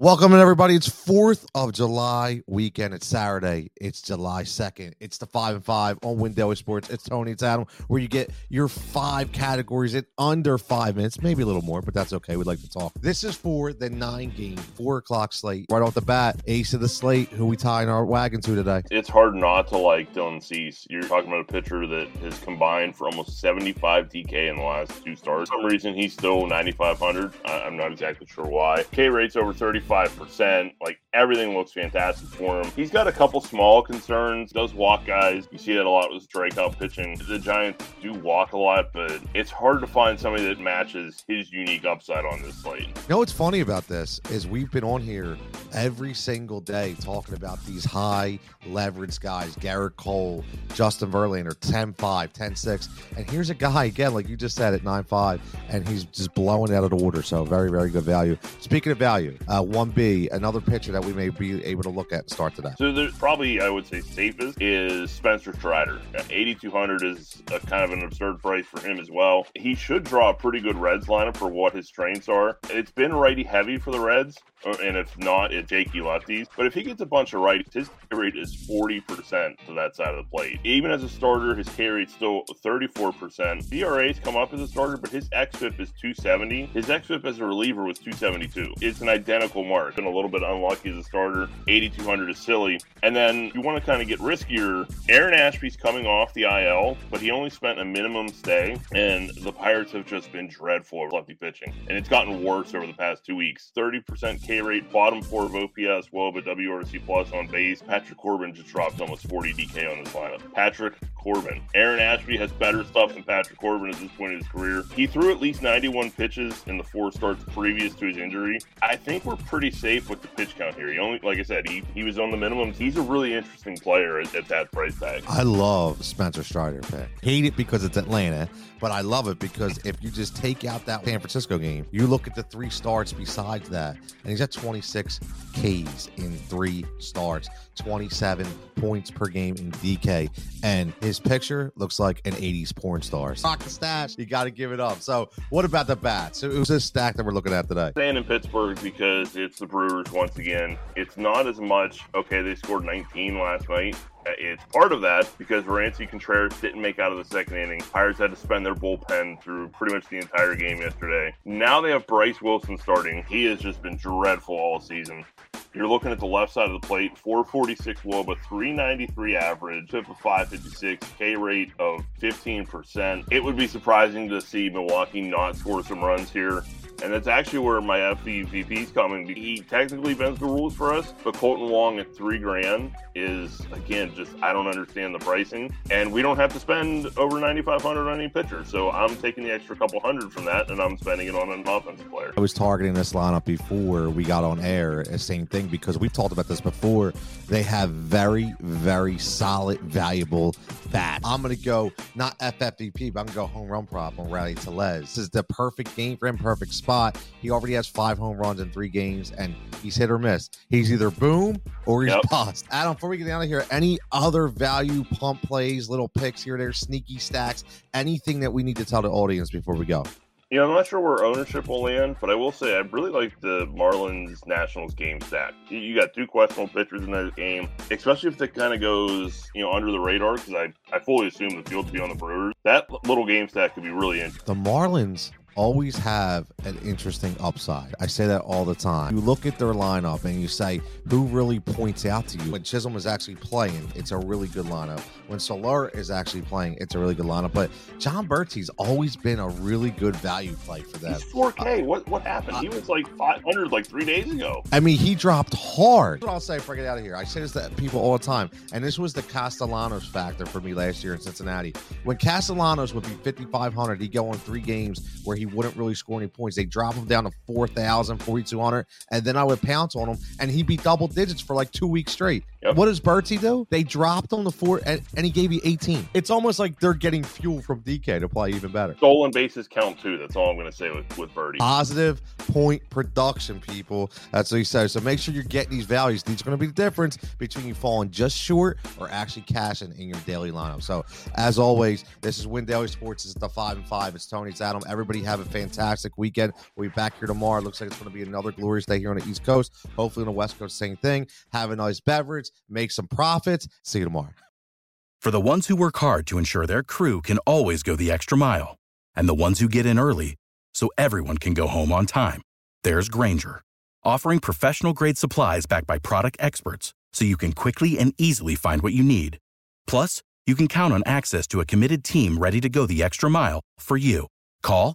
Welcome everybody. It's Fourth of July weekend. It's Saturday. It's July second. It's the five and five on Win Daily Sports. It's Tony. It's Adam. Where you get your five categories in under five minutes, maybe a little more, but that's okay. We'd like to talk. This is for the nine game four o'clock slate. Right off the bat, ace of the slate. Who we tying our wagon to today? It's hard not to like Dylan Cease. You're talking about a pitcher that has combined for almost 75 DK in the last two starts. For some reason, he's still 9,500. I'm not exactly sure why. K rate's over 30. 35%. Like everything looks fantastic for him. He's got a couple small concerns, does walk guys. You see that a lot with Drake strikeout pitching. The Giants do walk a lot, but it's hard to find somebody that matches his unique upside on this slate. You know what's funny about this is we've been on here every single day talking about these high leverage guys, Gerrit Cole, Justin Verlander, 10-5, 10-6. And here's a guy again, like you just said at 9-5, and he's just blowing out of the water. So very, very good value. Speaking of value, uh, 1B, another pitcher that we may be able to look at start today. So there's probably, I would say, safest is Spencer Strider. 8,200 is a kind of an absurd price for him as well. He should draw a pretty good Reds lineup for what his strengths are. It's been righty heavy for the Reds, uh, and if not, it's jakey lefties. But if he gets a bunch of righties, his rate is 40% to that side of the plate. Even as a starter, his K rate's still 34%. ERA's come up as a starter, but his xFIP is 270. His xFIP as a reliever was 272. It's an identical mark. Been a little bit unlucky as a starter. 8,200 is silly. And then you want to kind of get riskier. Aaron Ashby's coming off the IL, but he only spent a minimum stay, and the Pirates have just been dreadful of lefty pitching. And it's gotten worse over the past two weeks. 30% K rate, bottom four of OPS, WOBA, WRC plus on base. Patrick Corbin just dropped almost 40 DK on his lineup. Patrick Corbin. Aaron Ashby has better stuff than Patrick Corbin at this point in his career. He threw at least 91 pitches in the four starts previous to his injury. I think we're pretty safe with the pitch count here. He only, like I said, he, he was on the minimums. He's a really interesting player at, at that price tag. I love Spencer Strider pick. Hate it because it's Atlanta, but I love it because if you just take out that San Francisco game, you look at the three starts besides that, and he's at 26 Ks in three starts, 27 points per game in DK, and his picture looks like an 80s porn star. Rock the stash, you got to give it up. So, what about the bats? It was this stack that we're looking at today. Staying in Pittsburgh because it's the Brewers once again. It's not as much, okay, they scored 19 last night. It's part of that because Roansy Contreras didn't make out of the second inning. Pirates had to spend their bullpen through pretty much the entire game yesterday. Now they have Bryce Wilson starting. He has just been dreadful all season. You're looking at the left side of the plate, 446 WOBA, 393 average, FIP of 556, K rate of 15%. It would be surprising to see Milwaukee not score some runs here. And that's actually where my FVVP is coming. He technically bends the rules for us, but Kolten Wong at three grand is again just I don't understand the pricing, and we don't have to spend over ninety five hundred on any pitcher. So I'm taking the extra couple hundred from that, and I'm spending it on an offensive player. I was targeting this lineup before we got on air. Eh, same thing because we've talked about this before. They have very very solid, valuable bat. I'm gonna go not FFVP, but I'm gonna go home run prop on Rowdy Tellez. This is the perfect game for him, perfect spot spot. He already has five home runs in three games, and he's hit or miss. He's either boom or he's yep. bust. Adam, before we get down here, any other value pump plays, little picks here, there, sneaky stacks, anything that we need to tell the audience before we go? Yeah, I'm not sure where ownership will land, but I will say I really like the Marlins Nationals game stack. You got two questionable pitchers in that game, especially if it kind of goes, you know, under the radar, because I, I fully assume the field to be on the Brewers. That little game stack could be really interesting. The Marlins always have an interesting upside. I say that all the time. You look at their lineup and you say, who really points out to you? When Chisholm is actually playing, it's a really good lineup. When Soler is actually playing, it's a really good lineup. But Jon Berti's always been a really good value play for them. He's 4K. Uh, what what happened? Uh, he was like 500 like three days ago. I mean, he dropped hard. what I'll say before I get out of here. I say this to people all the time, and this was the Castellanos factor for me last year in Cincinnati. When Castellanos would be 5,500, he'd go on three games where he wouldn't really score any points. They drop him down to 4,000, 4,200, and then I would pounce on him, and he'd be double digits for like two weeks straight. Yep. What does Berti do? They dropped him to four, and, and he gave you 18. It's almost like they're getting fuel from DK to play even better. Stolen bases count too. That's all I'm going to say with, with. Positive point production, people. That's what he says. So make sure you're getting these values. These are going to be the difference between you falling just short or actually cashing in your daily lineup. So as always, this is Win Daily Sports. This is the five and five. It's Tony. It's Adam. Everybody have have a fantastic weekend. We'll be back here tomorrow. Looks like it's going to be another glorious day here on the East Coast. Hopefully, on the West Coast, same thing. Have a nice beverage, make some profits. See you tomorrow. For the ones who work hard to ensure their crew can always go the extra mile, and the ones who get in early so everyone can go home on time, there's Grainger, offering professional grade supplies backed by product experts so you can quickly and easily find what you need. Plus, you can count on access to a committed team ready to go the extra mile for you. Call,